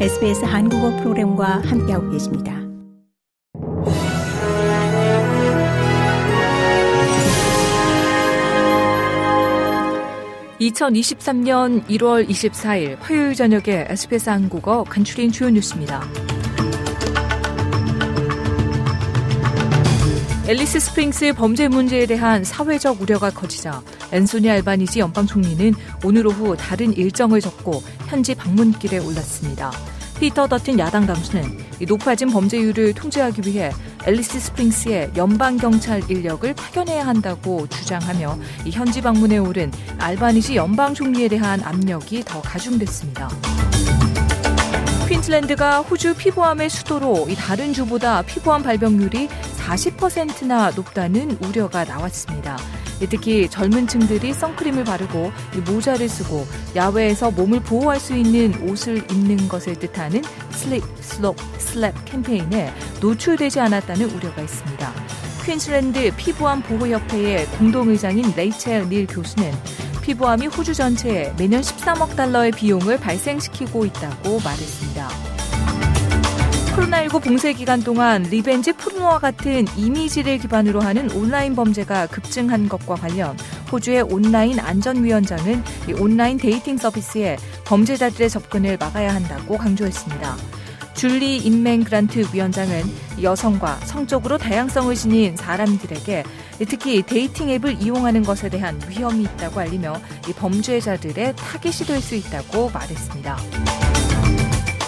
SBS 한국어 프로그램과 함께하고 계십니다. (2023년 1월 24일) 화요일 저녁에 SBS 한국어 간추린 주요 뉴스입니다. 앨리스 스프링스 범죄 문제에 대한 사회적 우려가 커지자 앤소니 알바니지 연방 총리는 오늘 오후 다른 일정을 접고 현지 방문길에 올랐습니다. 피터 더튼 야당 당수는 높아진 범죄율을 통제하기 위해 앨리스 스프링스의 연방 경찰 인력을 파견해야 한다고 주장하며 현지 방문에 오른 알바니지 연방 총리에 대한 압력이 더 가중됐습니다. 퀸즐랜드가 호주 피부암의 수도로 다른 주보다 피부암 발병률이 40%나 높다는 우려가 나왔습니다. 특히 젊은 층들이 선크림을 바르고 모자를 쓰고 야외에서 몸을 보호할 수 있는 옷을 입는 것을 뜻하는 slip, slop, slap 캠페인에 노출되지 않았다는 우려가 있습니다. 퀸즐랜드 피부암 보호협회의 공동의장인 레이첼 닐 교수는 피부암이 호주 전체에 매년 13억 달러의 비용을 발생시키고 있다고 말했습니다. 코로나19 봉쇄 기간 동안 revenge 포르노와 같은 이미지를 기반으로 하는 온라인 범죄가 급증한 것과 관련 호주의 온라인 안전위원장은 온라인 dating 서비스에 범죄자들의 접근을 막아야 한다고 강조했습니다. 줄리 인맹 그란트 위원장은 여성과 성적으로 다양성을 지닌 사람들에게 특히 dating 앱을 이용하는 것에 대한 위험이 있다고 알리며 범죄자들의 타깃이 될 수 있다고 말했습니다.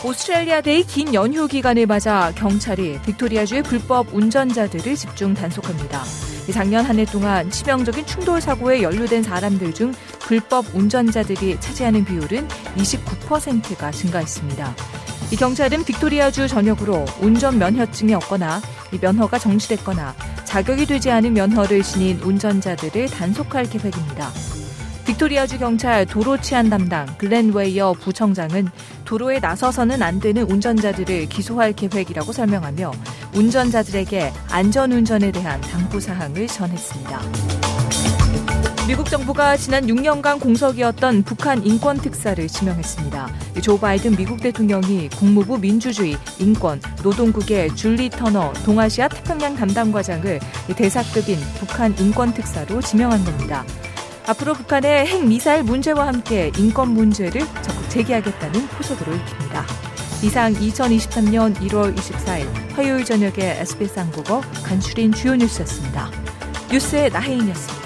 Australia Day 긴 연휴 기간을 맞아 경찰이 빅토리아주의 불법 운전자들을 집중 단속합니다. 작년 한 해 동안 치명적인 충돌 사고에 연루된 사람들 중 불법 운전자들이 차지하는 비율은 29%가 증가했습니다. 이 경찰은 빅토리아주 전역으로 운전 면허증이 없거나 면허가 정지됐거나 자격이 되지 않은 면허를 지닌 운전자들을 단속할 계획입니다. 빅토리아주 경찰 도로 치안 담당 글렌 웨이어 부청장은 도로에 나서서는 안 되는 운전자들을 기소할 계획이라고 설명하며 운전자들에게 안전 운전에 대한 당부 사항을 전했습니다. 미국 정부가 지난 6년간 공석이었던 북한 인권 특사를 지명했습니다. 조 바이든 미국 대통령이 국무부 민주주의, 인권, 노동국의 줄리 터너 동아시아 태평양 담당 과장을 대사급인 북한 인권 특사로 지명한 겁니다. 앞으로 북한의 핵미사일 문제와 함께 인권 문제를 적극 제기하겠다는 포석으로 읽힙니다. 이상 2023년 1월 24일 화요일 저녁에 SBS 한국어 간추린 주요 뉴스였습니다. 뉴스의 나혜인이었습니다.